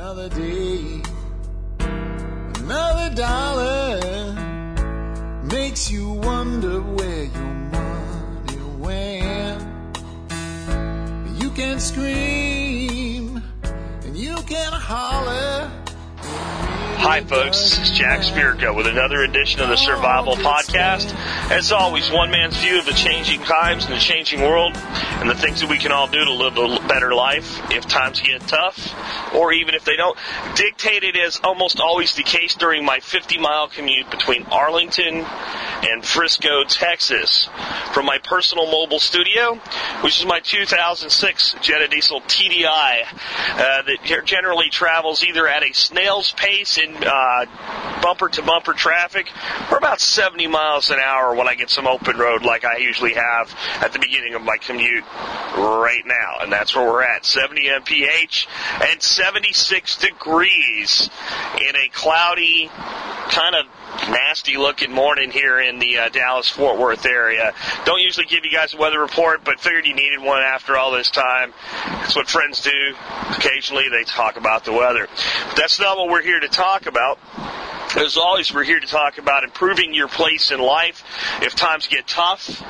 Another day, another dollar makes you wonder where your money went. You can scream and you can holler. Hi, folks. This is Jack Spirko with another edition of the Survival Podcast. As always, one man's view of the changing times and the changing world and the things that we can all do to live a better life if times get tough or even if they don't. Dictated as almost always the case during my 50 mile commute between Arlington and Frisco, Texas. From my personal mobile studio, which is my 2006 Jetta Diesel TDI uh, that generally travels either at a snail's pace in uh, bumper to bumper traffic or about 70 miles an hour when I get some open road like I usually have at the beginning of my commute right now. And that's where we're at 70 mph and 76 degrees in a cloudy, kind of nasty looking morning here in the uh, Dallas Fort Worth area. Don't usually give you guys a weather report, but figured you needed one after all this time. That's what friends do. Occasionally they talk about the weather. But that's not what we're here to talk about. As always, we're here to talk about improving your place in life. If times get tough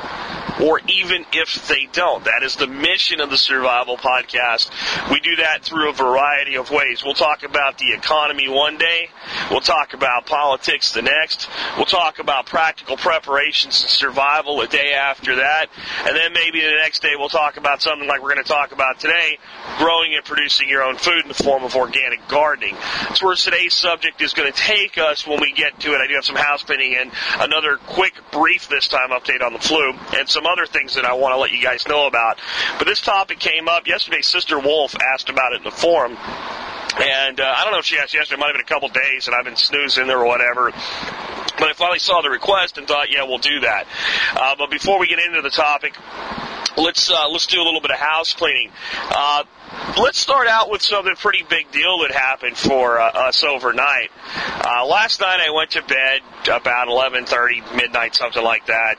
or even if they don't. That is the mission of the Survival Podcast. We do that through a variety of ways. We'll talk about the economy one day. We'll talk about politics the next. We'll talk about practical preparations and survival a day after that. And then maybe the next day we'll talk about something like we're going to talk about today, growing and producing your own food in the form of organic gardening. That's where today's subject is going to take us when we get to it. I do have some house painting and another quick, brief this time update on the flu and some other things that I want to let you guys know about. But this topic came up yesterday. Sister Wolf asked about it in the forum. And uh, I don't know if she asked yesterday. It might have been a couple days, and I've been snoozing there or whatever. But I finally saw the request and thought, yeah, we'll do that. Uh, but before we get into the topic, let's uh, let's do a little bit of house cleaning. Uh, let's start out with something pretty big deal that happened for uh, us overnight. Uh, last night I went to bed about 11:30 midnight, something like that.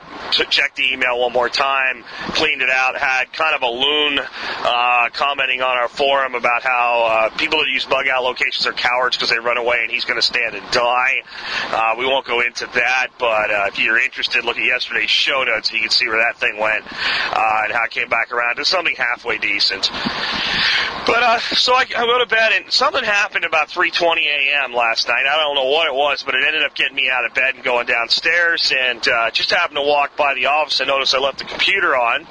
checked the email one more time, cleaned it out. Had kind of a loon uh, commenting on our forum about how uh, people that use bug out locations are cowards because they run away and he's going to stand and die. We won't go into that, but if you're interested, look at yesterday's show notes. You can see where that thing went and how it came back around to something halfway decent. But uh, so I, I go to bed and something happened about 3:20 a.m. last night. I don't know what it was, but it ended up getting me out of bed and going downstairs. And uh, just happened to walk by the office and noticed I left the computer on,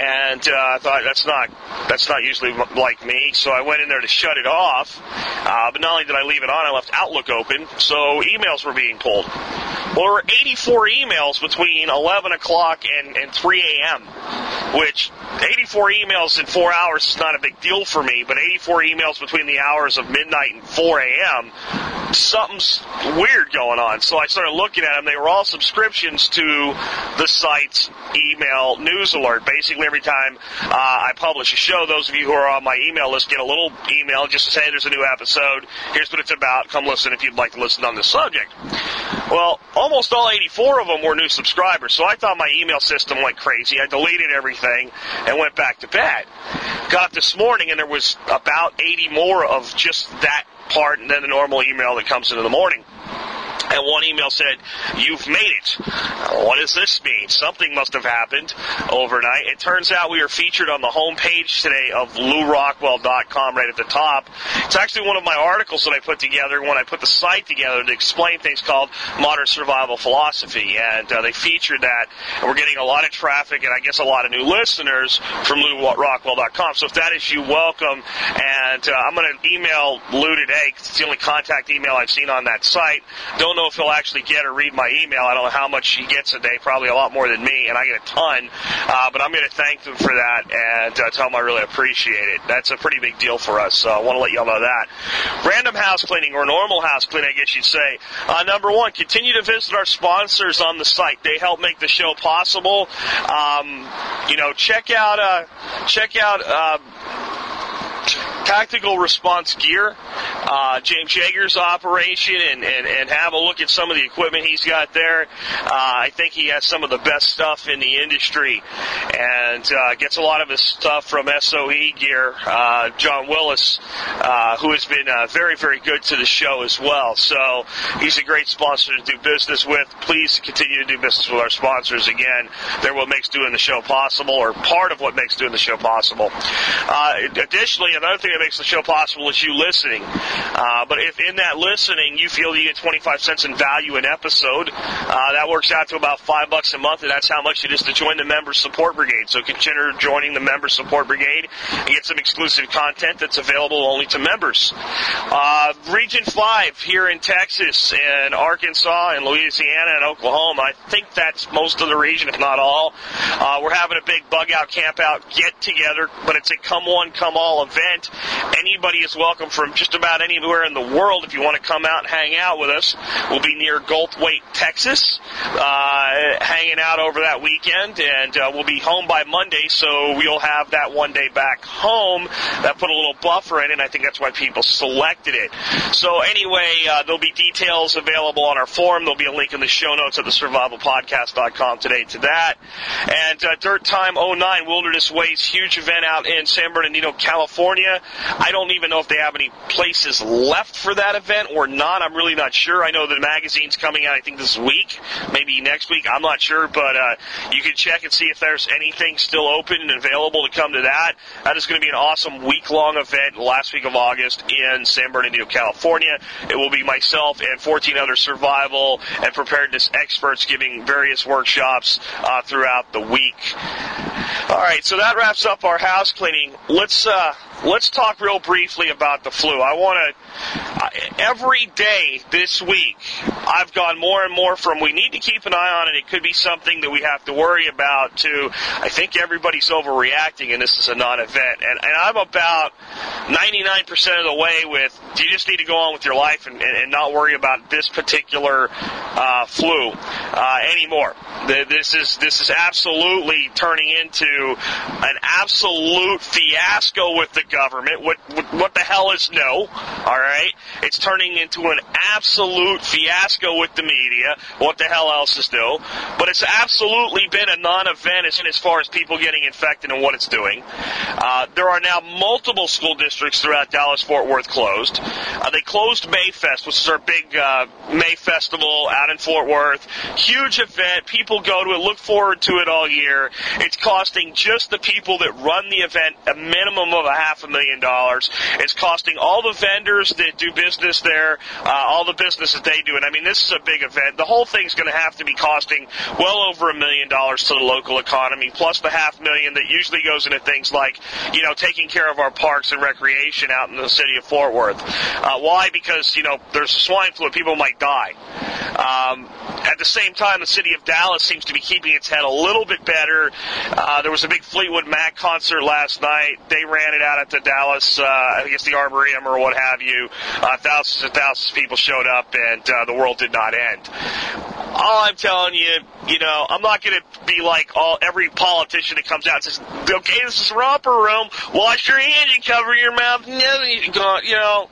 and uh, I thought that's not that's not usually like me. So I went in there to shut it off. Uh, but not only did I leave it on, I left Outlook open, so emails were being pulled. Well, there were 84 emails between 11 o'clock and, and 3 a.m., which 84 emails in four hours is not a big deal for me, but 84 emails between the hours of midnight and 4 a.m., something's weird going on. So I started looking at them. They were all subscriptions to the site's email news alert. Basically, every time uh, I publish a show, those of you who are on my email list get a little email just to say there's a new episode. Here's what it's about. Come listen if you'd like to listen on this subject. Well, almost all 84 of them were new subscribers, so I thought my email system went crazy. I deleted everything and went back to bed. Got this morning and there was about 80 more of just that part and then the normal email that comes in the morning. And one email said, You've made it. What does this mean? Something must have happened overnight. It turns out we are featured on the homepage today of LewRockwell.com right at the top. It's actually one of my articles that I put together when I put the site together to explain things called modern survival philosophy. And uh, they featured that. And we're getting a lot of traffic and I guess a lot of new listeners from LewRockwell.com. So if that is you, welcome. And uh, I'm going to email Lew today it's the only contact email I've seen on that site. Don't know if he'll actually get or read my email. I don't know how much he gets a day, probably a lot more than me, and I get a ton. Uh, but I'm going to thank them for that and uh, tell them I really appreciate it. That's a pretty big deal for us, so I want to let y'all know that. Random house cleaning or normal house cleaning, I guess you'd say. Uh, number one, continue to visit our sponsors on the site. They help make the show possible. Um, you know, check out uh, check out. Tactical response gear, uh, James Yeager's operation, and, and, and have a look at some of the equipment he's got there. Uh, I think he has some of the best stuff in the industry and uh, gets a lot of his stuff from SOE Gear. Uh, John Willis, uh, who has been uh, very, very good to the show as well. So he's a great sponsor to do business with. Please continue to do business with our sponsors. Again, they're what makes doing the show possible, or part of what makes doing the show possible. Uh, additionally, another thing that makes the show possible is you listening. Uh, but if in that listening you feel you get 25 cents in value an episode, uh, that works out to about five bucks a month, and that's how much it is to join the member support brigade. So consider joining the member support brigade and get some exclusive content that's available only to members. Uh, Region 5 here in Texas and Arkansas and Louisiana and Oklahoma. I think that's most of the region, if not all. Uh, we're having a big bug out, camp out, get together, but it's a come one, come all event. Anybody is welcome from just about anywhere in the world if you want to come out and hang out with us. We'll be near Goldthwaite, Texas, uh, hanging out over that weekend, and uh, we'll be home by Monday, so we'll have that one day back home. That put a little buffer in and I think that's why people selected it. So anyway, uh, there'll be details available on our forum. There'll be a link in the show notes at the survivalpodcast.com today to that. And uh, Dirt Time 09 Wilderness Ways, huge event out in San Bernardino, California. I don't even know if they have any places left for that event or not. I'm really not sure. I know the magazine's coming out, I think this week, maybe next week. I'm not sure, but uh, you can check and see if there's anything still open and available to come to that. That is going to be an awesome week long event last week of August in San Bernardino, California. It will be myself and 14 other survival and preparedness experts giving various workshops uh, throughout the week. All right, so that wraps up our house cleaning. Let's uh, let's talk real briefly about the flu. I want to, every day this week, I've gone more and more from we need to keep an eye on it. It could be something that we have to worry about to I think everybody's overreacting and this is a non-event. And, and I'm about 99% of the way with you just need to go on with your life and, and, and not worry about this particular uh, flu uh, anymore. This is this is absolutely turning into an absolute fiasco with the government. What, what, the hell is no? All right, it's turning into an absolute fiasco with the media. What the hell else is new? But it's absolutely been a non-event as, as far as people getting infected and what it's doing. Uh, there are now multiple school districts throughout Dallas Fort Worth closed. Uh, they closed Mayfest, which is our big uh, May festival out in Fort Worth. Huge event. People go to it, look forward to it all year. It's costing just the people that run the event a minimum of a half a million dollars. It's costing all the vendors that do business there, uh, all the business that they do. And I mean, this is a big event. The whole thing's going to have to be costing well over a million dollars to the local economy, plus the half million that usually goes into things like, you know, taking care of our parks and recreation out in the city of Fort Worth. Uh, why? Because, you know, there's a swine flu. People might die. Um, at the same time, the city of Dallas seems to be keeping its head a little bit better. Uh, there was a big Fleetwood Mac concert last night. They ran it out at the Dallas, uh, I guess the Arboretum or what have you. Uh, thousands and thousands of people showed up, and uh, the world did not end. All I'm telling you, you know, I'm not going to be like all every politician that comes out and says, "Okay, this is romper room. Wash your hands and cover your mouth." You know,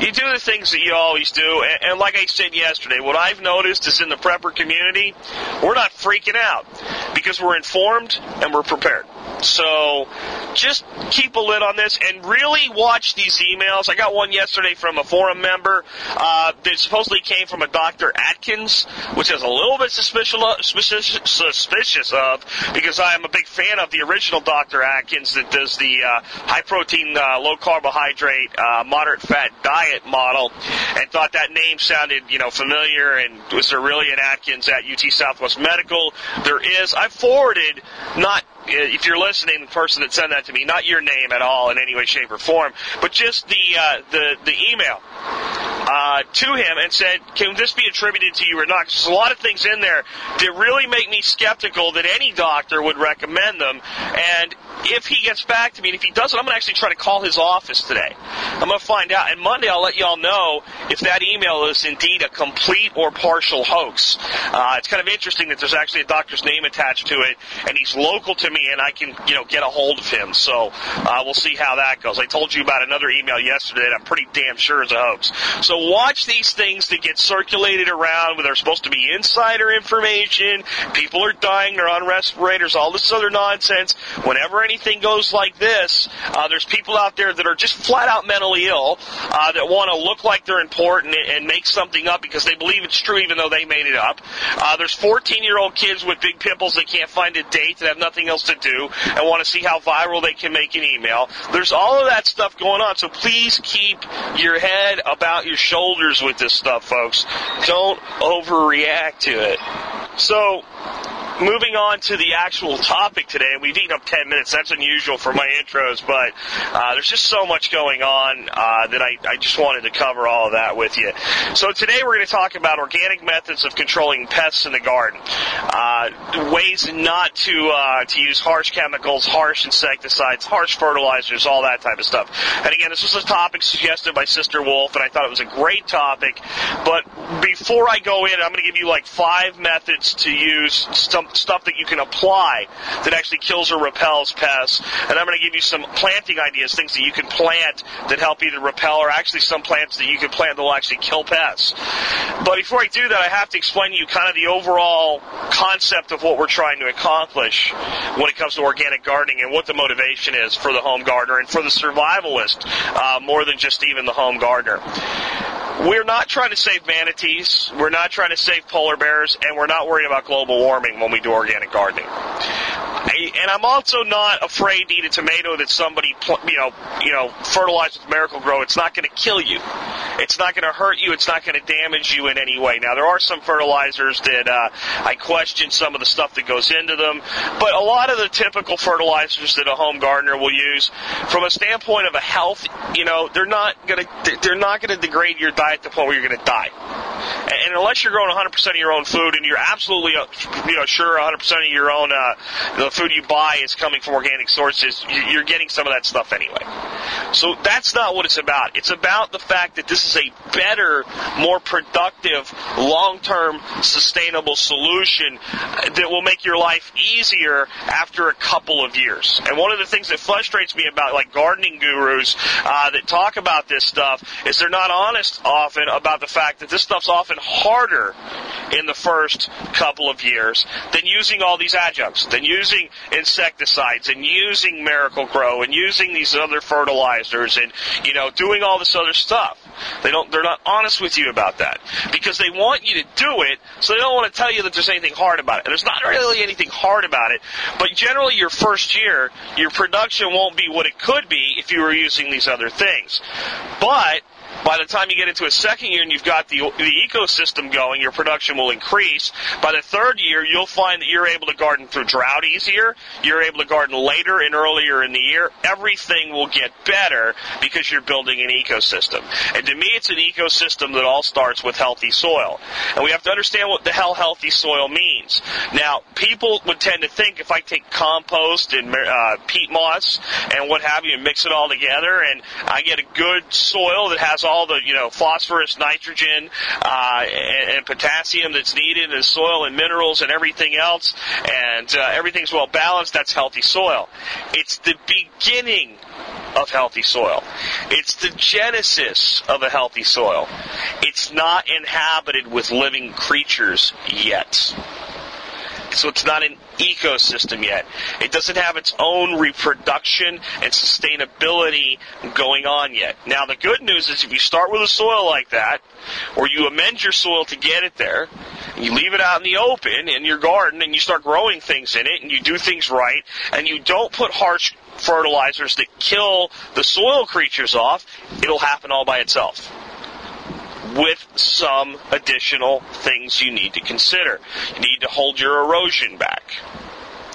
you do the things that you always do. And, and like I said yesterday, what I've noticed is in the prepper community, we're not freaking out because we're informed and we're prepared. So just keep a lid on this and really watch these emails. I got one yesterday from a forum member uh, that supposedly came from a Dr. Atkins, which is a little bit suspicious, of because I am a big fan of the original Dr. Atkins that does the uh, high protein, uh, low carbohydrate, uh, moderate fat diet model, and thought that name sounded you know familiar. And was there really an Atkins at UT Southwest Medical? There is. I forwarded not if you're listening, the person that sent that to me, not your name at all in any way, shape, or form, but just the uh, the the email uh, to him and said, "Can this be attributed to you or not?" There's a lot of things in there that really make me skeptical that any doctor would recommend them. And if he gets back to me, and if he doesn't, I'm going to actually try to call his office today. I'm going to find out. And Monday, I'll let y'all know if that email is indeed a complete or partial hoax. Uh, it's kind of interesting that there's actually a doctor's name attached to it, and he's local to me, and I can, you know, get a hold of him. So uh, we'll see how that goes. I told you about another email yesterday that I'm pretty damn sure is a hoax. So watch these things that get circulated around where they're supposed to be insider information. People are dying, they're on respirators, all this other nonsense. Whenever anything goes like this, uh, there's people out there that are just flat out mentally ill uh, that want to look like they're important and make something up because they believe it's true even though they made it up. Uh, there's 14 year old kids with big pimples that can't find a date and have nothing else to do and want to see how viral they can make an email. There's all of that stuff going on, so please keep your head about your shoulders with this stuff, folks. Don't overreact to it. So, moving on to the actual topic today, we've eaten up 10 minutes. That's unusual for my intros, but uh, there's just so much going on uh, that I, I just wanted to cover all of that with you. So today we're going to talk about organic methods of controlling pests in the garden, uh, ways not to uh, to use harsh chemicals, harsh insecticides, harsh fertilizers, all that type of stuff. And again, this was a topic suggested by Sister Wolf, and I thought it was a great topic. But before I go in, I'm going to give you like five methods to use some stuff that you can apply that actually kills or repels pests. And I'm going to give you some planting ideas, things that you can plant that help either repel or actually some plants that you can plant that will actually kill pests. But before I do that, I have to explain to you kind of the overall concept of what we're trying to accomplish when it comes to organic gardening and what the motivation is for the home gardener and for the survivalist, uh, more than just even the home gardener. We're not trying to save manatees, we're not trying to save polar bears, and we're not worried about global warming when we do organic gardening. And I'm also not afraid to eat a tomato that somebody, you know, you know, fertilized with Miracle-Gro. It's not going to kill you. It's not going to hurt you. It's not going to damage you in any way. Now, there are some fertilizers that uh, I question some of the stuff that goes into them, but a lot of the typical fertilizers that a home gardener will use, from a standpoint of a health, you know, they're not going to they're not going to degrade your diet to the point where you're going to die. And unless you're growing 100% of your own food and you're absolutely, uh, you know, sure 100% of your own uh, the food you buy is coming from organic sources, you're getting some of that stuff anyway. So that's not what it's about. It's about the fact that this is a better, more productive, long-term, sustainable solution that will make your life easier after a couple of years. And one of the things that frustrates me about like gardening gurus uh, that talk about this stuff is they're not honest often about the fact that this stuff's often harder in the first couple of years than using all these adjuncts, than using insecticides and using Miracle-Gro and using these other fertilizers and you know doing all this other stuff. They don't they're not honest with you about that because they want you to do it, so they don't want to tell you that there's anything hard about it. And there's not really anything hard about it, but generally your first year, your production won't be what it could be if you were using these other things. But by the time you get into a second year and you've got the, the ecosystem going, your production will increase. By the third year, you'll find that you're able to garden through drought easier. You're able to garden later and earlier in the year. Everything will get better because you're building an ecosystem. And to me, it's an ecosystem that all starts with healthy soil. And we have to understand what the hell healthy soil means. Now, people would tend to think if I take compost and uh, peat moss and what have you and mix it all together and I get a good soil that has all all the you know phosphorus, nitrogen, uh, and, and, potassium that's needed in soil and minerals and everything else, and uh, everything's well balanced. That's healthy soil. It's the beginning of healthy soil. It's the genesis of a healthy soil. It's not inhabited with living creatures yet. So it's not an ecosystem yet. It doesn't have its own reproduction and sustainability going on yet. Now the good news is if you start with a soil like that, or you amend your soil to get it there, you leave it out in the open in your garden and you start growing things in it and you do things right and you don't put harsh fertilizers that kill the soil creatures off, it'll happen all by itself with some additional things you need to consider. You need to hold your erosion back.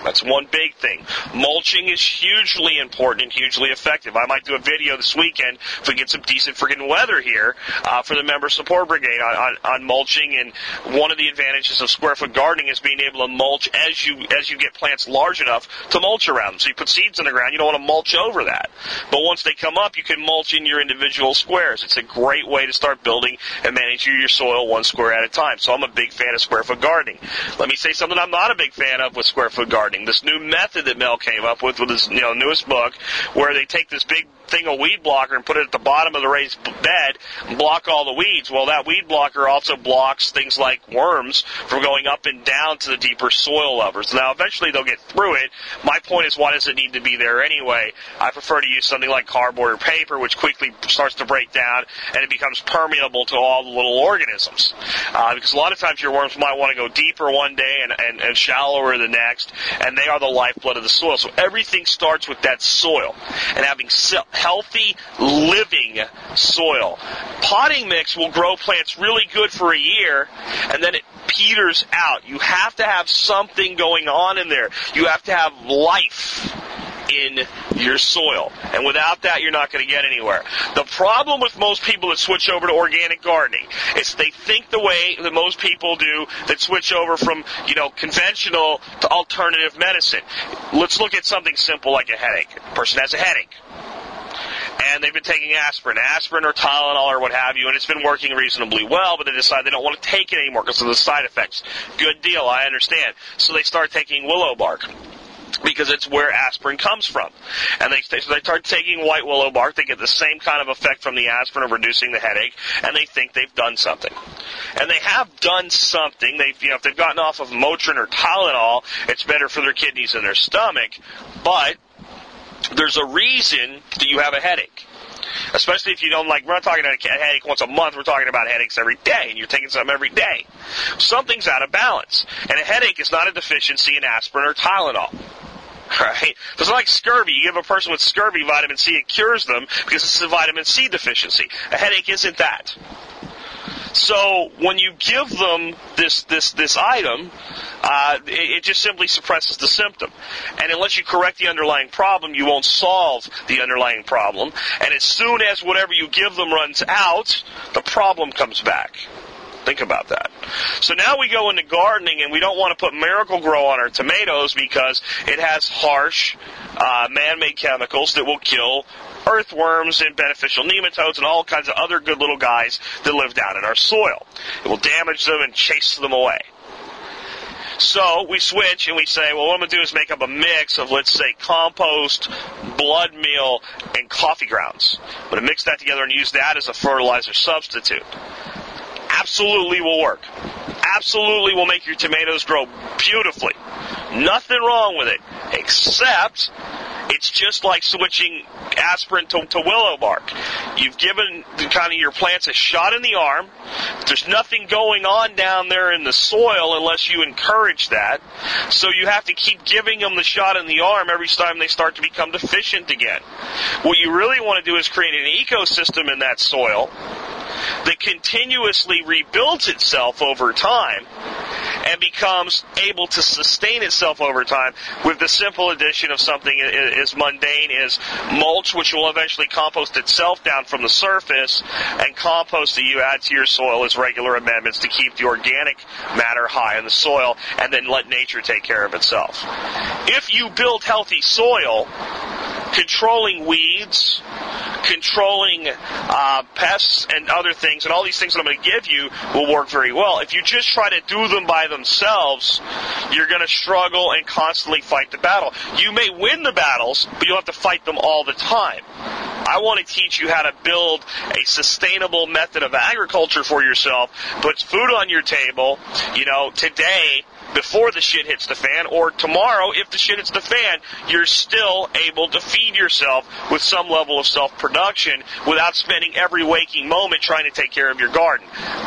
That's one big thing. Mulching is hugely important and hugely effective. I might do a video this weekend if we get some decent friggin' weather here uh, for the member support brigade on, on, on mulching. And one of the advantages of square foot gardening is being able to mulch as you as you get plants large enough to mulch around them. So you put seeds in the ground, you don't want to mulch over that. But once they come up, you can mulch in your individual squares. It's a great way to start building and managing your soil one square at a time. So I'm a big fan of square foot gardening. Let me say something I'm not a big fan of with square foot gardening. This new method that Mel came up with with his you know newest book, where they take this big thing of weed blocker and put it at the bottom of the raised bed and block all the weeds. Well, that weed blocker also blocks things like worms from going up and down to the deeper soil levels. Now, eventually they'll get through it. My point is, why does it need to be there anyway? I prefer to use something like cardboard or paper, which quickly starts to break down and it becomes permeable to all the little organisms. Uh, because a lot of times your worms might want to go deeper one day and, and, and shallower the next, and they are the lifeblood of the soil. So everything starts with that soil and having healthy, living soil. Potting mix will grow plants really good for a year, and then it peters out. You have to have something going on in there. You have to have life in your soil. And without that, you're not going to get anywhere. The problem with most people that switch over to organic gardening is they think the way that most people do that switch over from, you know, conventional to alternative medicine. Let's look at something simple like a headache. A person has a headache and they've been taking aspirin, aspirin or Tylenol or what have you, and it's been working reasonably well, but they decide they don't want to take it anymore because of the side effects. Good deal, I understand. So they start taking willow bark because it's where aspirin comes from. And they, so they start taking white willow bark. They get the same kind of effect from the aspirin of reducing the headache, and they think they've done something. And they have done something. They've, you know, if they've gotten off of Motrin or Tylenol, it's better for their kidneys and their stomach. But there's a reason that you have a headache. Especially if you don't like, we're not talking about a headache once a month, we're talking about headaches every day, and you're taking some every day. Something's out of balance. And a headache is not a deficiency in aspirin or Tylenol. Right? It's like scurvy. You give a person with scurvy vitamin C, it cures them because it's a vitamin C deficiency. A headache isn't that. So when you give them this this this item, uh, it, it, just simply suppresses the symptom. And unless you correct the underlying problem, you won't solve the underlying problem. And as soon as whatever you give them runs out, the problem comes back. Think about that. So now we go into gardening and we don't want to put Miracle-Gro on our tomatoes because it has harsh, uh, man-made chemicals that will kill earthworms and beneficial nematodes and all kinds of other good little guys that live down in our soil. It will damage them and chase them away. So we switch and we say, well, what I'm going to do is make up a mix of, let's say, compost, blood meal, and coffee grounds. I'm going to mix that together and use that as a fertilizer substitute absolutely will work. Absolutely will make your tomatoes grow beautifully. Nothing wrong with it, except it's just like switching aspirin to, to, willow bark. You've given kind of your plants a shot in the arm. There's nothing going on down there in the soil unless you encourage that. So you have to keep giving them the shot in the arm every time they start to become deficient again. What you really want to do is create an ecosystem in that soil that continuously rebuilds itself over time and becomes able to sustain itself over time with the simple addition of something as mundane as mulch, which will eventually compost itself down from the surface, and compost that you add to your soil as regular amendments to keep the organic matter high in the soil, and then let nature take care of itself. If you build healthy soil, controlling weeds, controlling uh, pests and other things, and all these things that I'm going to give you will work very well. If you just try to do them by themselves, you're going to struggle and constantly fight the battle. You may win the battles, but you'll have to fight them all the time. I want to teach you how to build a sustainable method of agriculture for yourself, puts food on your table, you know, today before the shit hits the fan, or tomorrow, if the shit hits the fan, you're still able to feed yourself with some level of self production without spending every waking moment trying to take care of your garden.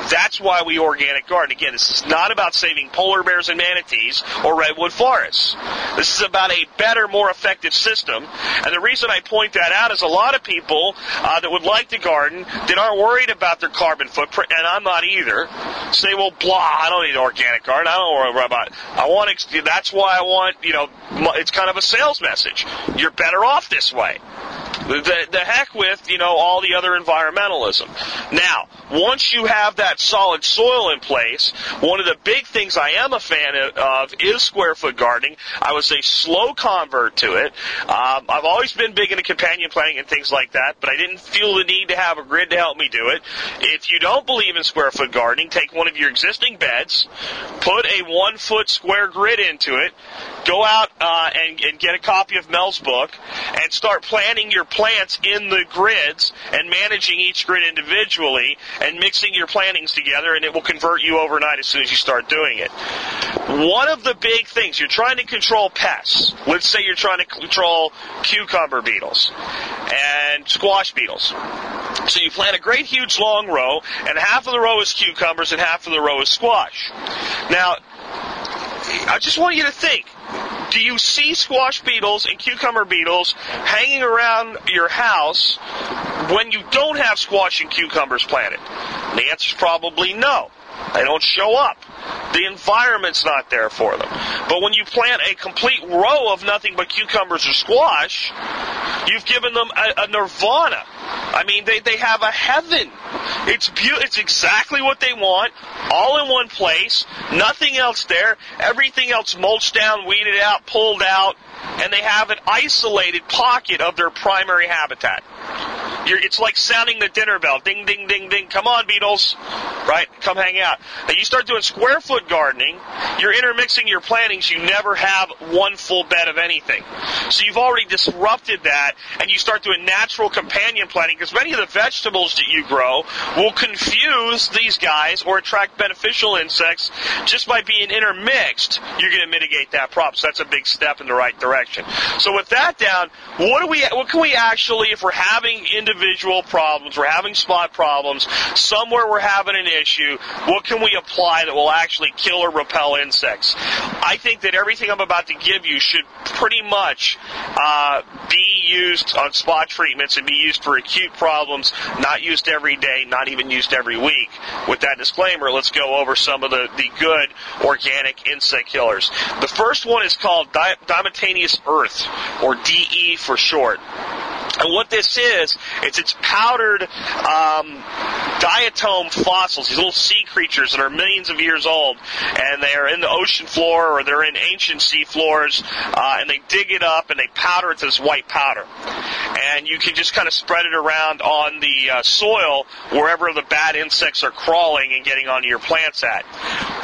That's why we organic garden. Again, this is not about saving polar bears and manatees or redwood forests. This is about a better, more effective system. And the reason I point that out is a lot of people uh, that would like to garden that aren't worried about their carbon footprint, and I'm not either, say, well, blah, I don't need an organic garden. I don't worry about I want to. That's why I want. You know, it's kind of a sales message. You're better off this way. The, the heck with, you know, all the other environmentalism. Now, once you have that solid soil in place, one of the big things I am a fan of is square foot gardening. I was a slow convert to it. Um, I've always been big into companion planting and things like that, but I didn't feel the need to have a grid to help me do it. If you don't believe in square foot gardening, take one of your existing beds, put a one foot square grid into it, go out uh, and, and get a copy of Mel's book, and start planting your plants in the grids and managing each grid individually and mixing your plantings together, and it will convert you overnight as soon as you start doing it. One of the big things, you're trying to control pests. Let's say you're trying to control cucumber beetles and squash beetles. So you plant a great huge long row, and half of the row is cucumbers and half of the row is squash. Now, I just want you to think do you see squash beetles and cucumber beetles hanging around your house when you don't have squash and cucumbers planted? The answer is probably no. They don't show up. The environment's not there for them. But when you plant a complete row of nothing but cucumbers or squash, you've given them a, a nirvana. I mean, they, they have a heaven. It's It's exactly what they want, all in one place, nothing else there, everything else mulched down, weeded out, pulled out, and they have an isolated pocket of their primary habitat. You're, it's like sounding the dinner bell. Ding, ding, ding, ding. Come on, beetles. Right? Come hang out. Now you start doing square foot gardening, you're intermixing your plantings, you never have one full bed of anything. So you've already disrupted that, and you start doing natural companion planting, because many of the vegetables that you grow will confuse these guys or attract beneficial insects just by being intermixed. You're going to mitigate that problem. So that's a big step in the right direction. So with that down, what do we, what can we actually, if we're having individual problems, we're having spot problems, somewhere we're having an issue, what can we apply that will actually kill or repel insects? I think that everything I'm about to give you should pretty much uh, be used on spot treatments and be used for acute problems, not used every day, not even used every week. With that disclaimer, let's go over some of the, the good organic insect killers. The first one is called Di- Diatomaceous earth, or DE for short. And what this is, it's it's powdered um, diatom fossils, these little sea creatures that are millions of years old, and they are in the ocean floor or they're in ancient sea floors, uh, and they dig it up and they powder it to this white powder. And you can just kind of spread it around on the uh, soil wherever the bad insects are crawling and getting onto your plants at.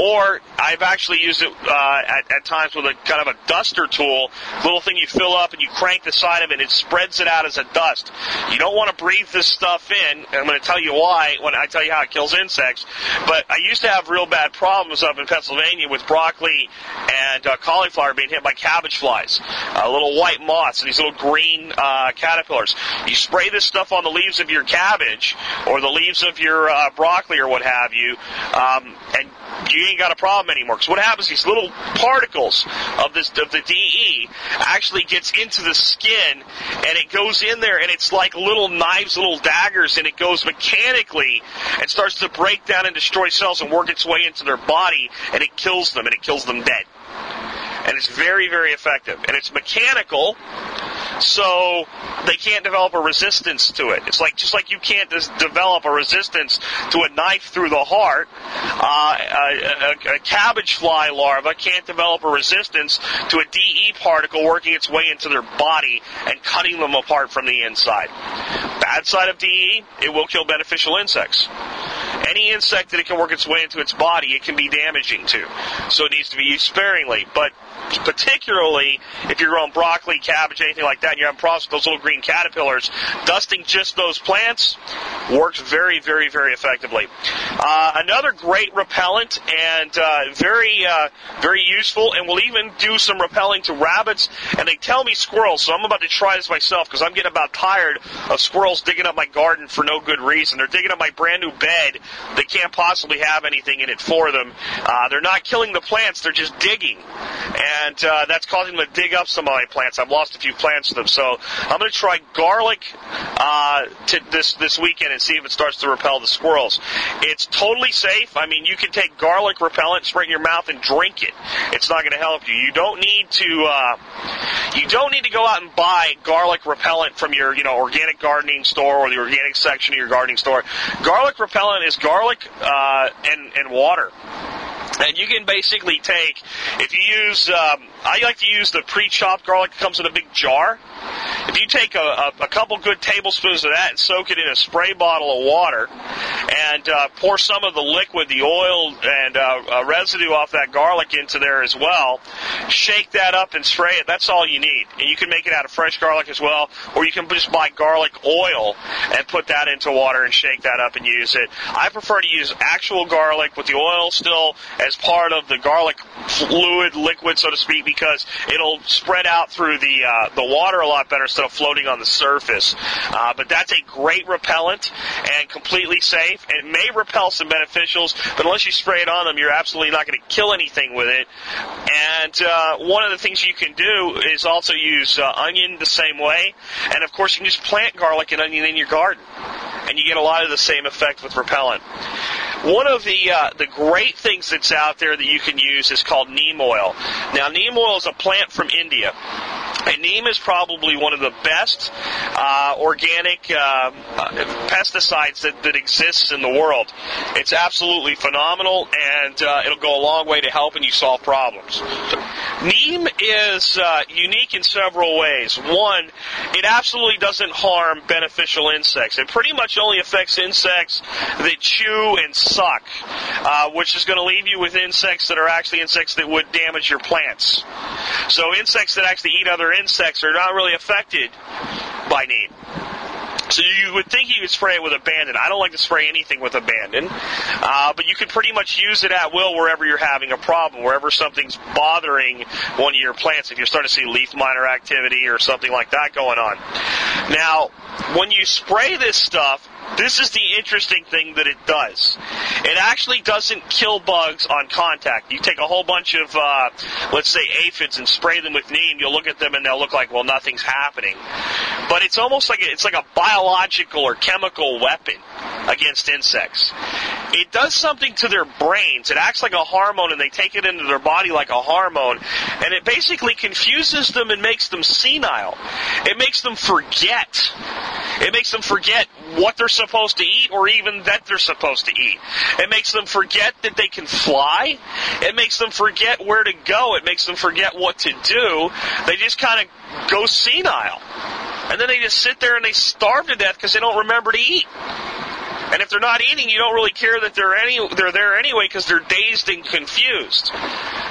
Or I've actually used it uh, at, at times with a kind of a duster tool, little thing you fill up and you crank the side of it, and it spreads it out as a dust. You don't want to breathe this stuff in, I'm going to tell you why when I tell you how it kills insects. But I used to have real bad problems up in Pennsylvania with broccoli and uh, cauliflower being hit by cabbage flies, uh, little white moths, and these little green uh, caterpillars. You spray this stuff on the leaves of your cabbage or the leaves of your uh, broccoli or what have you, um, and you ain't got a problem anymore. Because what happens? These little particles of this of the DE actually gets into the skin, and it goes in there, and it's like little knives, little daggers, and it goes mechanically and starts to break down and destroy cells and work its way into their body, and it kills them, and it kills them dead. And it's very, very effective. And it's mechanical, so they can't develop a resistance to it. It's like just like you can't develop a resistance to a knife through the heart. Uh, a, a, a cabbage fly larva can't develop a resistance to a DE particle working its way into their body and cutting them apart from the inside. Bad side of DE, it will kill beneficial insects. Any insect that it can work its way into its body, it can be damaging to. So it needs to be used sparingly. But particularly if you're growing broccoli, cabbage, anything like that, and you're having problems with those little green caterpillars, dusting just those plants works very, very, very effectively. Uh, another great repellent and uh, very, uh, very useful, and will even do some repelling to rabbits. And they tell me squirrels, so I'm about to try this myself because I'm getting about tired of squirrels digging up my garden for no good reason. They're digging up my brand new bed. They can't possibly have anything in it for them. Uh, they're not killing the plants; they're just digging. And uh, that's causing them to dig up some of my plants. I've lost a few plants to them, so I'm going to try garlic uh, to this this weekend and see if it starts to repel the squirrels. It's totally safe. I mean, you can take garlic repellent, spray in your mouth, and drink it. It's not going to help you. You don't need to. Uh, you don't need to go out and buy garlic repellent from your, you know, organic gardening store or the organic section of your gardening store. Garlic repellent is garlic uh, and and water. And you can basically take, if you use, um, I like to use the pre-chopped garlic that comes in a big jar. If you take a, a, a couple good tablespoons of that and soak it in a spray bottle of water, and uh, pour some of the liquid, the oil and uh, uh, residue off that garlic into there as well, shake that up and spray it. That's all you need. And you can make it out of fresh garlic as well, or you can just buy garlic oil and put that into water and shake that up and use it. I prefer to use actual garlic with the oil still as part of the garlic fluid liquid, so to speak, because it'll spread out through the uh, the water a lot better instead of floating on the surface. Uh, but that's a great repellent and completely safe. It may repel some beneficials, but unless you spray it on them, you're absolutely not going to kill anything with it. And uh, one of the things you can do is also use uh, onion the same way, and of course you can just plant garlic and onion in your garden, and you get a lot of the same effect with repellent. One of the uh, the great things that's out there that you can use is called neem oil. Now, neem oil is a plant from India. Neem is probably one of the best uh, organic uh, pesticides that, that exists in the world. It's absolutely phenomenal, and uh, it'll go a long way to helping you solve problems. Neem is uh, unique in several ways. One, it absolutely doesn't harm beneficial insects. It pretty much only affects insects that chew and suck, uh, which is going to leave you with insects that are actually insects that would damage your plants. So insects that actually eat other insects are not really affected by neem. So you would think you could spray it with abandon. I don't like to spray anything with abandon, uh, but you can pretty much use it at will wherever you're having a problem, wherever something's bothering one of your plants. If you're starting to see leaf miner activity or something like that going on. Now, when you spray this stuff, this is the interesting thing that it does. It actually doesn't kill bugs on contact. You take a whole bunch of, uh, let's say, aphids and spray them with neem. You'll look at them and they'll look like, well, nothing's happening. But it's almost like a, it's like a biological or chemical weapon against insects. It does something to their brains. It acts like a hormone, and they take it into their body like a hormone, and it basically confuses them and makes them senile. It makes them forget. It makes them forget what they're supposed to eat or even that they're supposed to eat. It makes them forget that they can fly. It makes them forget where to go. It makes them forget what to do. They just kind of go senile. And then they just sit there and they starve to death because they don't remember to eat. And if they're not eating, you don't really care that they're any they're there anyway because they're dazed and confused.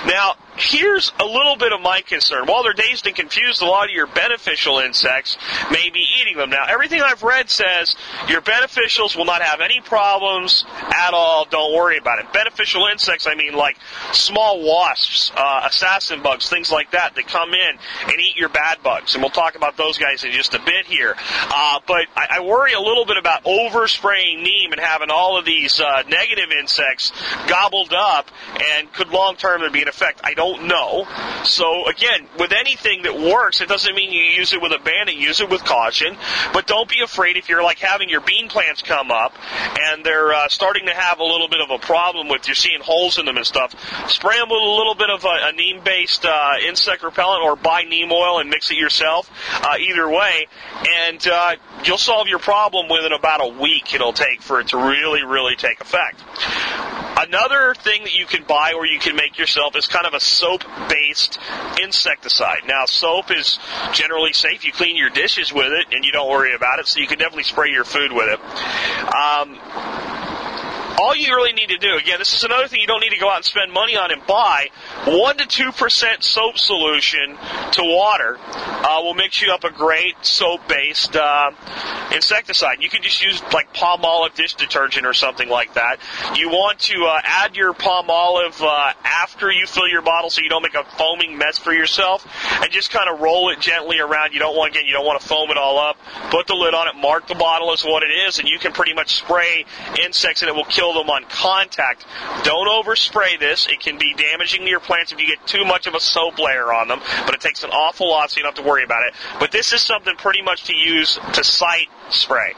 Now, here's a little bit of my concern. While they're dazed and confused, a lot of your beneficial insects may be eating them. Now, everything I've read says your beneficials will not have any problems at all. Don't worry about it. Beneficial insects, I mean like small wasps, uh, assassin bugs, things like that that come in and eat your bad bugs. And we'll talk about those guys in just a bit here. Uh, but I, I worry a little bit about overspraying neem and having all of these uh, negative insects gobbled up and could long term there be an effect. I don't know. So again, with anything that works, it doesn't mean you use it with abandon. Use it with caution, but don't be afraid if you're like having your bean plants come up and they're uh, starting to have a little bit of a problem with you're seeing holes in them and stuff. Spray them with a little bit of a, a neem-based uh, insect repellent or buy neem oil and mix it yourself. Uh, either way, and uh, you'll solve your problem within about a week. It'll take for it to really, really take effect. Another thing that you can buy or you can make yourself is kind of a soap-based insecticide. Now, soap is generally safe. You clean your dishes with it and you don't worry about it, so you can definitely spray your food with it. Um, all you really need to do, again, this is another thing you don't need to go out and spend money on and buy. One to two percent soap solution to water uh, will mix you up a great soap-based uh, insecticide. You can just use like Palmolive dish detergent or something like that. You want to uh, add your Palmolive uh, after you fill your bottle, so you don't make a foaming mess for yourself, and just kind of roll it gently around. You don't want again, you don't want to foam it all up. Put the lid on it, mark the bottle as what it is, and you can pretty much spray insects, and it will kill them on contact. Don't overspray this. It can be damaging to your plants if you get too much of a soap layer on them, but it takes an awful lot so you don't have to worry about it. But this is something pretty much to use to site spray.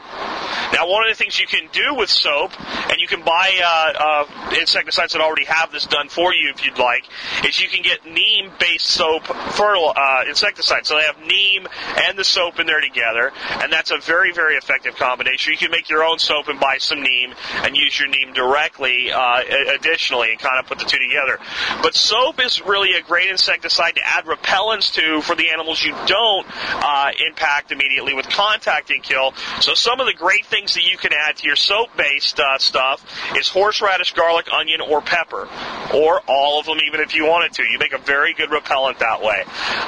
Now, one of the things you can do with soap, and you can buy uh, uh, insecticides that already have this done for you if you'd like, is you can get neem-based soap fertile uh, insecticide. So they have neem and the soap in there together, and that's a very, very effective combination. You can make your own soap and buy some neem and use your neem directly uh, additionally and kind of put the two together. But soap is really a great insecticide to add repellents to for the animals you don't uh, impact immediately with contact and kill. So some of the great things that you can add to your soap-based uh, stuff is horseradish, garlic, onion, or pepper, or all of them even if you wanted to. You make a very good repellent that way.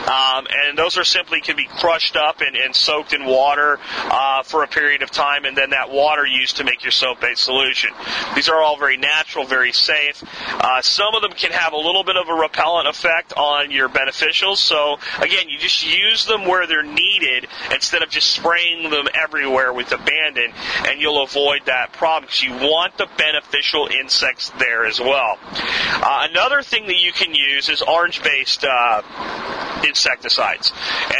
Um, and those are simply can be crushed up and, and soaked in water uh, for a period of time, and then that water used to make your soap-based solution. These are all very natural, very safe. Uh, some of them can have a little bit of a repellent effect on your beneficials. So again, you just use them where they're needed instead of just spraying them everywhere with abandon, and you'll avoid that problem because you want the beneficial insects there as well. Uh, another thing that you can use is orange-based uh, insecticides,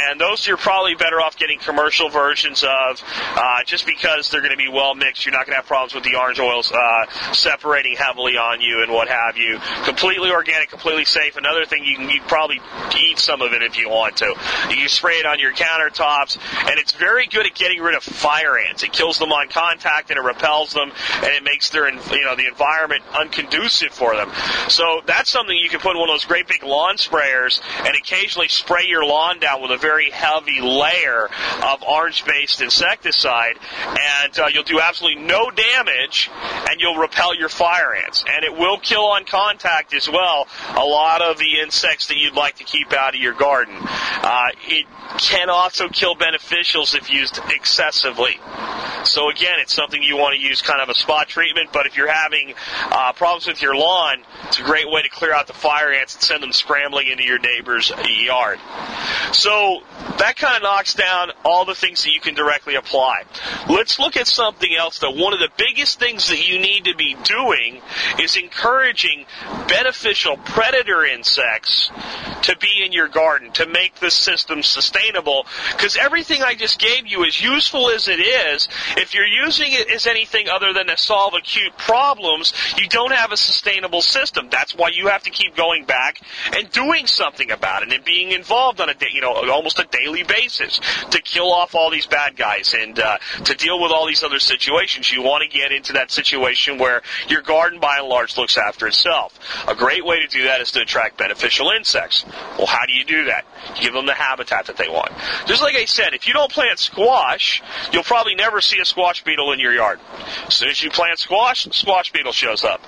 and those you're probably better off getting commercial versions of, uh, just because they're going to be well mixed. You're not going to have problems with the orange oils uh, separating heavily on you and what have you. Completely organic, completely safe. Another thing you can you probably eat some of it if you want to. You spray it on your countertops, and it's very good at getting rid of fire ants. It kills them on contact and it repels them, and it makes their you know the environment unconducive for them. So that's something you can put in one of those great big lawn sprayers and occasionally spray your lawn down with a very heavy layer of orange-based insecticide, and uh, you'll do absolutely no damage, and you'll repel your fire ants. And it will kill on contact as well a lot of the insects that you'd like to keep out of your garden. Uh, it can also kill beneficials if used excessively. So again, it's something you want to use kind of a spot treatment, but if you're having uh, problems with your lawn, it's a great way to clear out the fire ants and send them scrambling into your neighbor's yard. So that kind of knocks down all the things that you can directly apply. Let's look at something else though. One of the biggest things that you need to be doing is encouraging beneficial predator insects to be in your garden to make the system sustainable because everything I just gave you as useful as it is if you're using it as anything other than to solve acute problems you don't have a sustainable system that's why you have to keep going back and doing something about it and being involved on a day, you know almost a daily basis to kill off all these bad guys and uh, to deal with all these other situations you want to get into that situation where your garden by and large looks after itself a great way to do that is to attract beneficial insects well, how do you do that? You give them the habitat that they want. Just like I said, if you don't plant squash, you'll probably never see a squash beetle in your yard. As soon as you plant squash, squash beetle shows up.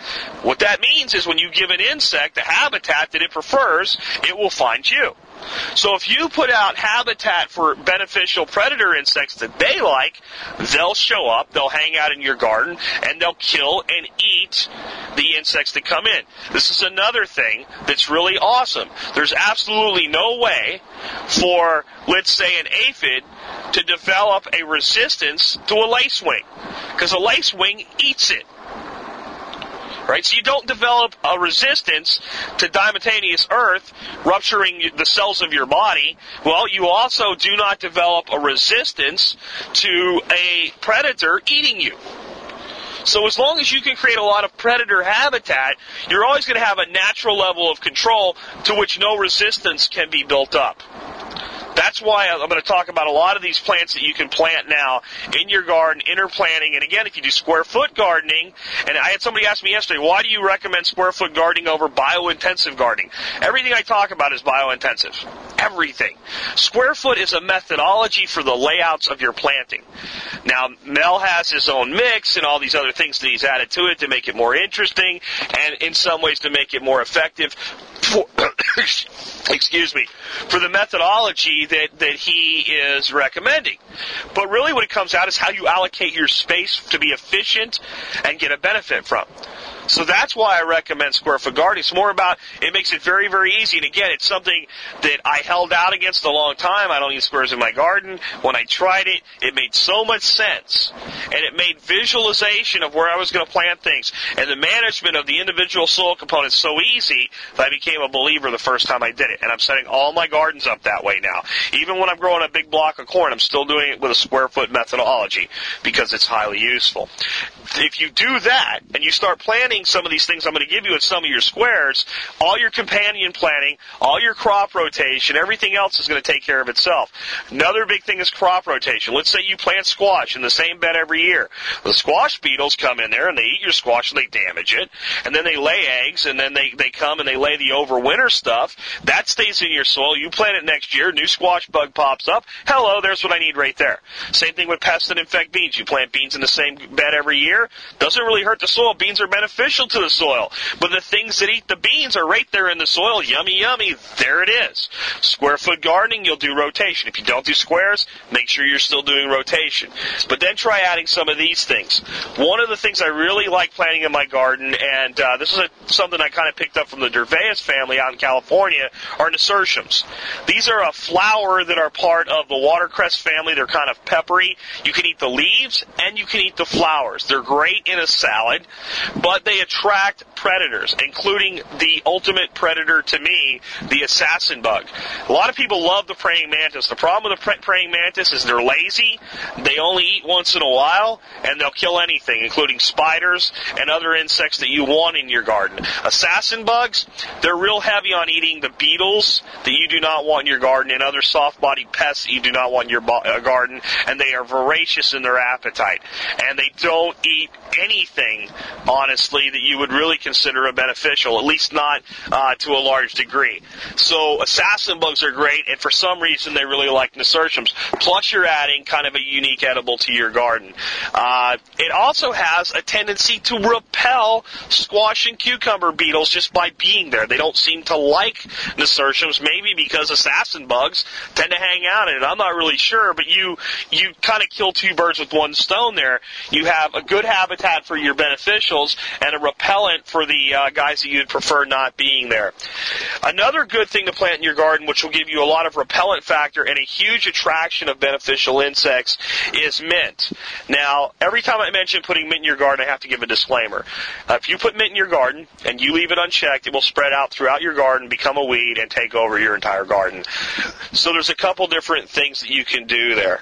What that means is when you give an insect the habitat that it prefers, it will find you. So if you put out habitat for beneficial predator insects that they like, they'll show up, they'll hang out in your garden, and they'll kill and eat the insects that come in. This is another thing that's really awesome. There's absolutely no way for, let's say, an aphid to develop a resistance to a lacewing. Because a lacewing eats it right? So you don't develop a resistance to diatomaceous earth rupturing the cells of your body. Well, you also do not develop a resistance to a predator eating you. So as long as you can create a lot of predator habitat, you're always going to have a natural level of control to which no resistance can be built up. That's why I'm going to talk about a lot of these plants that you can plant now in your garden, interplanting. And again, if you do square foot gardening, and I had somebody ask me yesterday, why do you recommend square foot gardening over biointensive gardening? Everything I talk about is biointensive. Everything. Square foot is a methodology for the layouts of your planting. Now, Mel has his own mix and all these other things that he's added to it to make it more interesting and in some ways to make it more effective for, excuse me, for the methodology that, that he is recommending. But really what it comes out is how you allocate your space to be efficient and get a benefit from. So that's why I recommend square foot gardening. It's more about it makes it very, very easy. And again, it's something that I held out against a long time. I don't use squares in my garden. When I tried it, it made so much sense. And it made visualization of where I was going to plant things and the management of the individual soil components so easy that I became a believer the first time I did it. And I'm setting all my gardens up that way now. Even when I'm growing a big block of corn, I'm still doing it with a square foot methodology because it's highly useful. If you do that and you start planting some of these things I'm going to give you in some of your squares, all your companion planting, all your crop rotation, everything else is going to take care of itself. Another big thing is crop rotation. Let's say you plant squash in the same bed every year. The squash beetles come in there and they eat your squash and they damage it, and then they lay eggs, and then they, they come and they lay the overwinter stuff. That stays in your soil. You plant it next year, new squash bug pops up. Hello, there's what I need right there. Same thing with pests that infect beans. You plant beans in the same bed every year. Doesn't really hurt the soil. Beans are beneficial to the soil. But the things that eat the beans are right there in the soil. Yummy, yummy. There it is. Square foot gardening, you'll do rotation. If you don't do squares, make sure you're still doing rotation. But then try adding some of these things. One of the things I really like planting in my garden, and uh, this is a, something I kind of picked up from the Dervaes family out in California, are nasturtiums. These are a flower that are part of the watercress family. They're kind of peppery. You can eat the leaves and you can eat the flowers. They're great in a salad, but they attract predators, including the ultimate predator to me, the assassin bug. A lot of people love the praying mantis. The problem with the praying mantis is they're lazy. They only eat once in a while, and they'll kill anything, including spiders and other insects that you want in your garden. Assassin bugs, they're real heavy on eating the beetles that you do not want in your garden and other soft-bodied pests that you do not want in your uh, garden, and they are voracious in their appetite. And they don't eat anything, honestly, that you would really consider a beneficial, at least not uh, to a large degree. So assassin bugs are great, and for some reason they really like nasturtiums. Plus, you're adding kind of a unique edible to your garden. Uh, it also has a tendency to repel squash and cucumber beetles just by being there. They don't seem to like nasturtiums, maybe because assassin bugs tend to hang out in it. I'm not really sure, but you you kind of kill two birds with one stone there. You have a good habitat for your beneficials and a repellent for the uh, guys that you'd prefer not being there. Another good thing to plant in your garden, which will give you a lot of repellent factor and a huge attraction of beneficial insects, is mint. Now, every time I mention putting mint in your garden, I have to give a disclaimer. Uh, if you put mint in your garden and you leave it unchecked, it will spread out throughout your garden, become a weed, and take over your entire garden. So there's a couple different things that you can do there.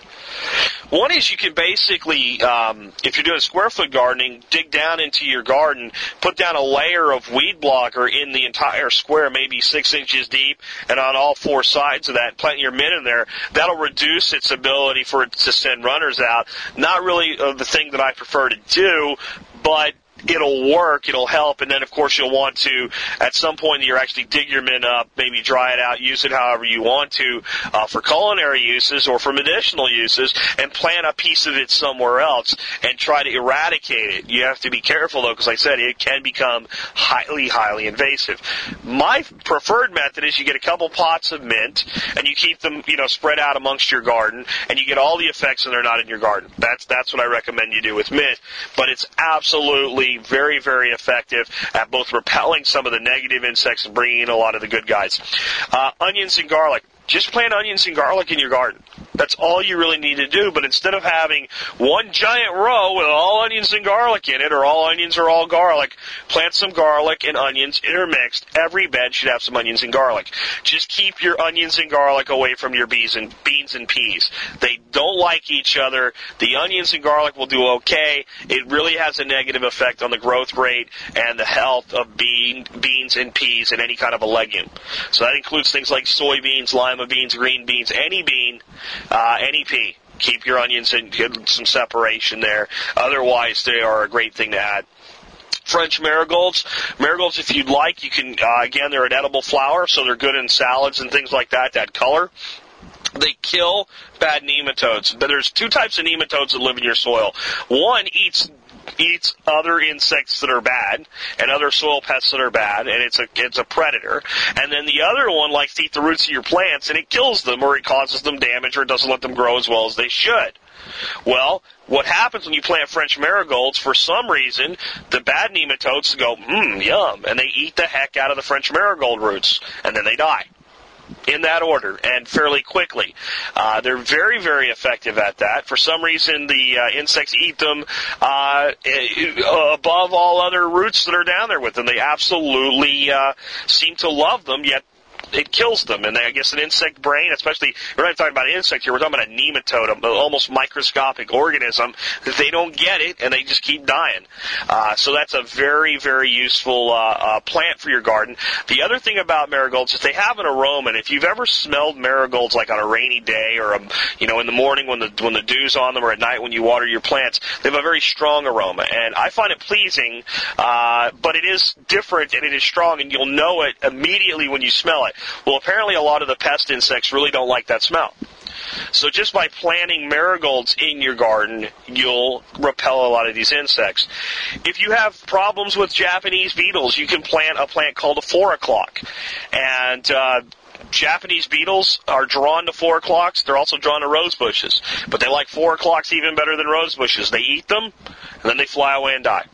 One is you can basically, um, if you're doing square foot gardening, dig down into your garden, put down a layer of weed blocker in the entire square, maybe six inches deep, and on all four sides of that, plant your mint in there. That'll reduce its ability for it to send runners out. Not really uh, the thing that I prefer to do, but it'll work, it'll help, and then of course you'll want to, at some point, you're actually dig your mint up, maybe dry it out, use it however you want to uh, for culinary uses or for medicinal uses, and plant a piece of it somewhere else and try to eradicate it. You have to be careful though, because like I said, it can become highly, highly invasive. My preferred method is you get a couple pots of mint and you keep them, you know, spread out amongst your garden, and you get all the effects, and they're not in your garden. That's that's what I recommend you do with mint. But it's absolutely very, very effective at both repelling some of the negative insects and bringing in a lot of the good guys. Uh, onions and garlic. Just plant onions and garlic in your garden. That's all you really need to do. But instead of having one giant row with all onions and garlic in it, or all onions or all garlic, plant some garlic and onions intermixed. Every bed should have some onions and garlic. Just keep your onions and garlic away from your beans and beans and peas. They don't like each other. The onions and garlic will do okay. It really has a negative effect on the growth rate and the health of bean, beans and peas and any kind of a legume. So that includes things like soybeans, lima beans, green beans, any bean uh, pea. Keep your onions and get some separation there. Otherwise, they are a great thing to add. French marigolds. Marigolds, if you'd like, you can, uh, again, they're an edible flower, so they're good in salads and things like that that color. They kill bad nematodes. But there's two types of nematodes that live in your soil. One eats eats other insects that are bad and other soil pests that are bad, and it's a it's a predator. And then the other one likes to eat the roots of your plants, and it kills them or it causes them damage or it doesn't let them grow as well as they should. Well, what happens when you plant French marigolds, for some reason, the bad nematodes go, mmm, yum, and they eat the heck out of the French marigold roots, and then they die in that order and fairly quickly. Uh, they're very, very effective at that. For some reason, the uh, insects eat them uh, above all other roots that are down there with them. They absolutely uh, seem to love them, yet it kills them. And I guess an insect brain, especially we're not talking about an insect here, we're talking about a nematode, an almost microscopic organism. They don't get it, and they just keep dying. Uh, so that's a very, very useful uh, uh, plant for your garden. The other thing about marigolds is they have an aroma. And if you've ever smelled marigolds like on a rainy day or a, you know in the morning when the when the dew's on them or at night when you water your plants, they have a very strong aroma, and I find it pleasing. Uh, but it is different and it is strong, and you'll know it immediately when you smell it. Well, apparently a lot of the pest insects really don't like that smell. So just by planting marigolds in your garden, you'll repel a lot of these insects. If you have problems with Japanese beetles, you can plant a plant called a four o'clock. And, uh, Japanese beetles are drawn to four o'clocks. They're also drawn to rose bushes. But they like four o'clocks even better than rose bushes. They eat them, and then they fly away and die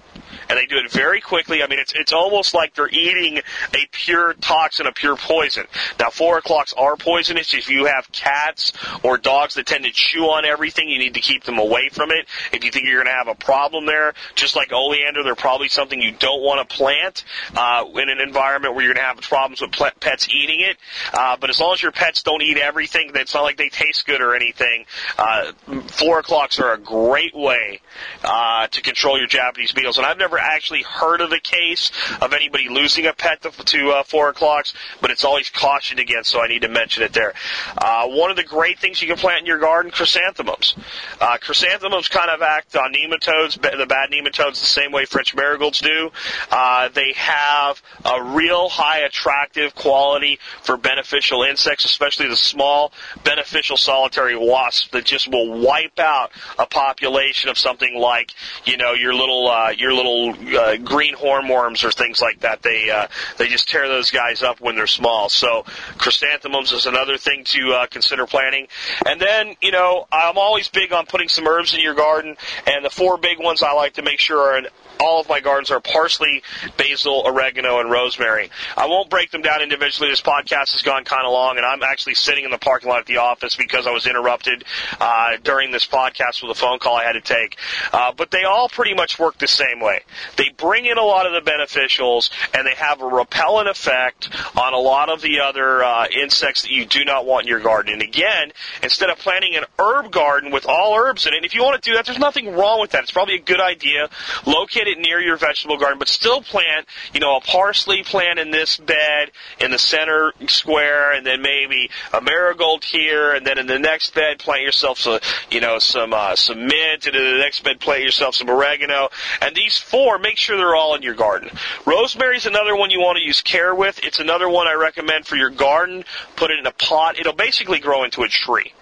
and they do it very quickly. I mean, it's it's almost like they're eating a pure toxin, a pure poison. Now, four o'clocks are poisonous. If you have cats or dogs that tend to chew on everything, you need to keep them away from it. If you think you're going to have a problem there, just like oleander, they're probably something you don't want to plant uh, in an environment where you're going to have problems with pets eating it. Uh, but as long as your pets don't eat everything, it's not like they taste good or anything. Uh, four o'clocks are a great way uh, to control your Japanese beetles, and I've never never actually heard of a case of anybody losing a pet to, to uh, four o'clocks, but it's always cautioned against, so I need to mention it there. Uh, one of the great things you can plant in your garden, chrysanthemums. Uh, chrysanthemums kind of act on nematodes, the bad nematodes, the same way French marigolds do. Uh, they have a real high attractive quality for beneficial insects, especially the small beneficial solitary wasps that just will wipe out a population of something like, you know, your little, uh, your little uh, green hornworms or things like that. They uh, they just tear those guys up when they're small. So chrysanthemums is another thing to uh, consider planting. And then you know I'm always big on putting some herbs in your garden. And the four big ones I like to make sure are all of my gardens are parsley, basil, oregano, and rosemary. I won't break them down individually. This podcast has gone kind of long, and I'm actually sitting in the parking lot at the office because I was interrupted uh, during this podcast with a phone call I had to take. Uh, but they all pretty much work the same way. They bring in a lot of the beneficials, and they have a repellent effect on a lot of the other uh, insects that you do not want in your garden. And again, instead of planting an herb garden with all herbs in it, if you want to do that, there's nothing wrong with that. It's probably a good idea. Locate it near your vegetable garden, but still plant, you know, a parsley plant in this bed in the center square, and then maybe a marigold here, and then in the next bed plant yourself some, you know, some uh, some mint, and in the next bed plant yourself some oregano. And these four, make sure they're all in your garden. Rosemary's another one you want to use care with. It's another one I recommend for your garden. Put it in a pot. It'll basically grow into a tree.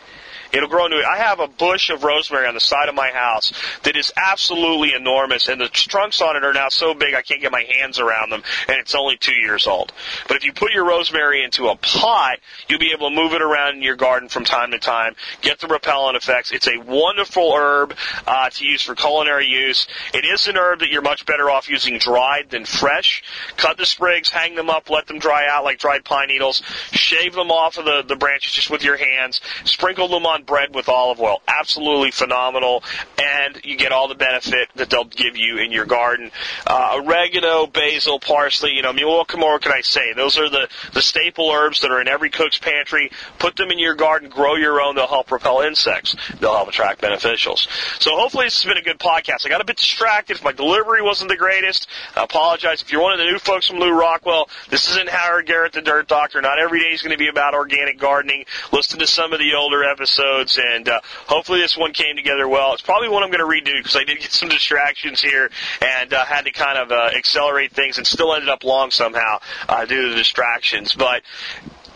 It'll grow into. I have a bush of rosemary on the side of my house that is absolutely enormous, and the trunks on it are now so big I can't get my hands around them, and it's only two years old. But if you put your rosemary into a pot, you'll be able to move it around in your garden from time to time, get the repellent effects. It's a wonderful herb uh, to use for culinary use. It is an herb that you're much better off using dried than fresh. Cut the sprigs, hang them up, let them dry out like dried pine needles. Shave them off of the, the branches just with your hands. Sprinkle them on bread with olive oil. Absolutely phenomenal. And you get all the benefit that they'll give you in your garden. Uh, oregano, basil, parsley, you know, I mean, what more can I say? Those are the, the staple herbs that are in every cook's pantry. Put them in your garden, grow your own. They'll help repel insects. They'll help attract beneficials. So hopefully this has been a good podcast. I got a bit distracted. My delivery wasn't the greatest. I apologize. If you're one of the new folks from Lew Rockwell, this isn't Howard Garrett, the Dirt Doctor. Not every day is going to be about organic gardening. Listen to some of the older episodes episodes, and uh, hopefully this one came together well. It's probably one I'm going to redo because I did get some distractions here and uh, had to kind of uh, accelerate things, and still ended up long somehow uh, due to the distractions. But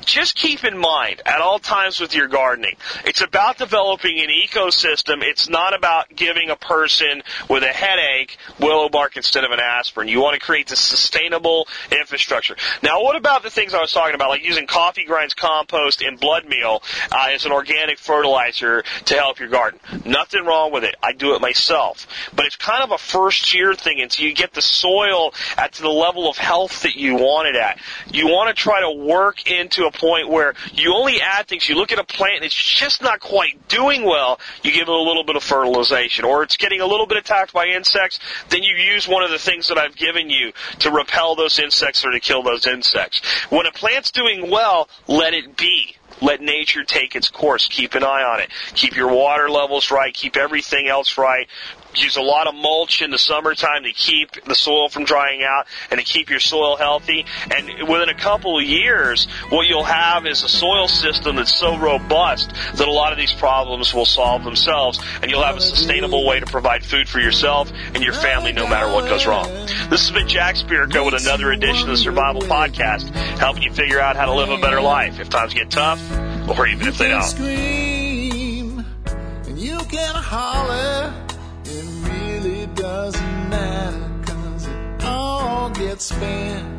just keep in mind at all times with your gardening, it's about developing an ecosystem. It's not about giving a person with a headache willow bark instead of an aspirin. You want to create the sustainable infrastructure. Now, what about the things I was talking about, like using coffee grinds compost and blood meal uh, as an organic fertilizer to help your garden? Nothing wrong with it. I do it myself. But it's kind of a first year thing until you get the soil at the level of health that you want it at. You want to try to work into a point where you only add things. You look at a plant and it's just not quite doing well. You give it a little bit of fertilization, or it's getting a little bit attacked by insects. Then you use one of the things that I've given you to repel those insects or to kill those insects. When a plant's doing well, let it be. Let nature take its course. Keep an eye on it. Keep your water levels right. Keep everything else right use a lot of mulch in the summertime to keep the soil from drying out and to keep your soil healthy. And within a couple of years, what you'll have is a soil system that's so robust that a lot of these problems will solve themselves and you'll have a sustainable way to provide food for yourself and your family no matter what goes wrong. This has been Jack Spirko with another edition of the Survival Podcast, helping you figure out how to live a better life if times get tough or even if they don't. Matter cause it all gets spent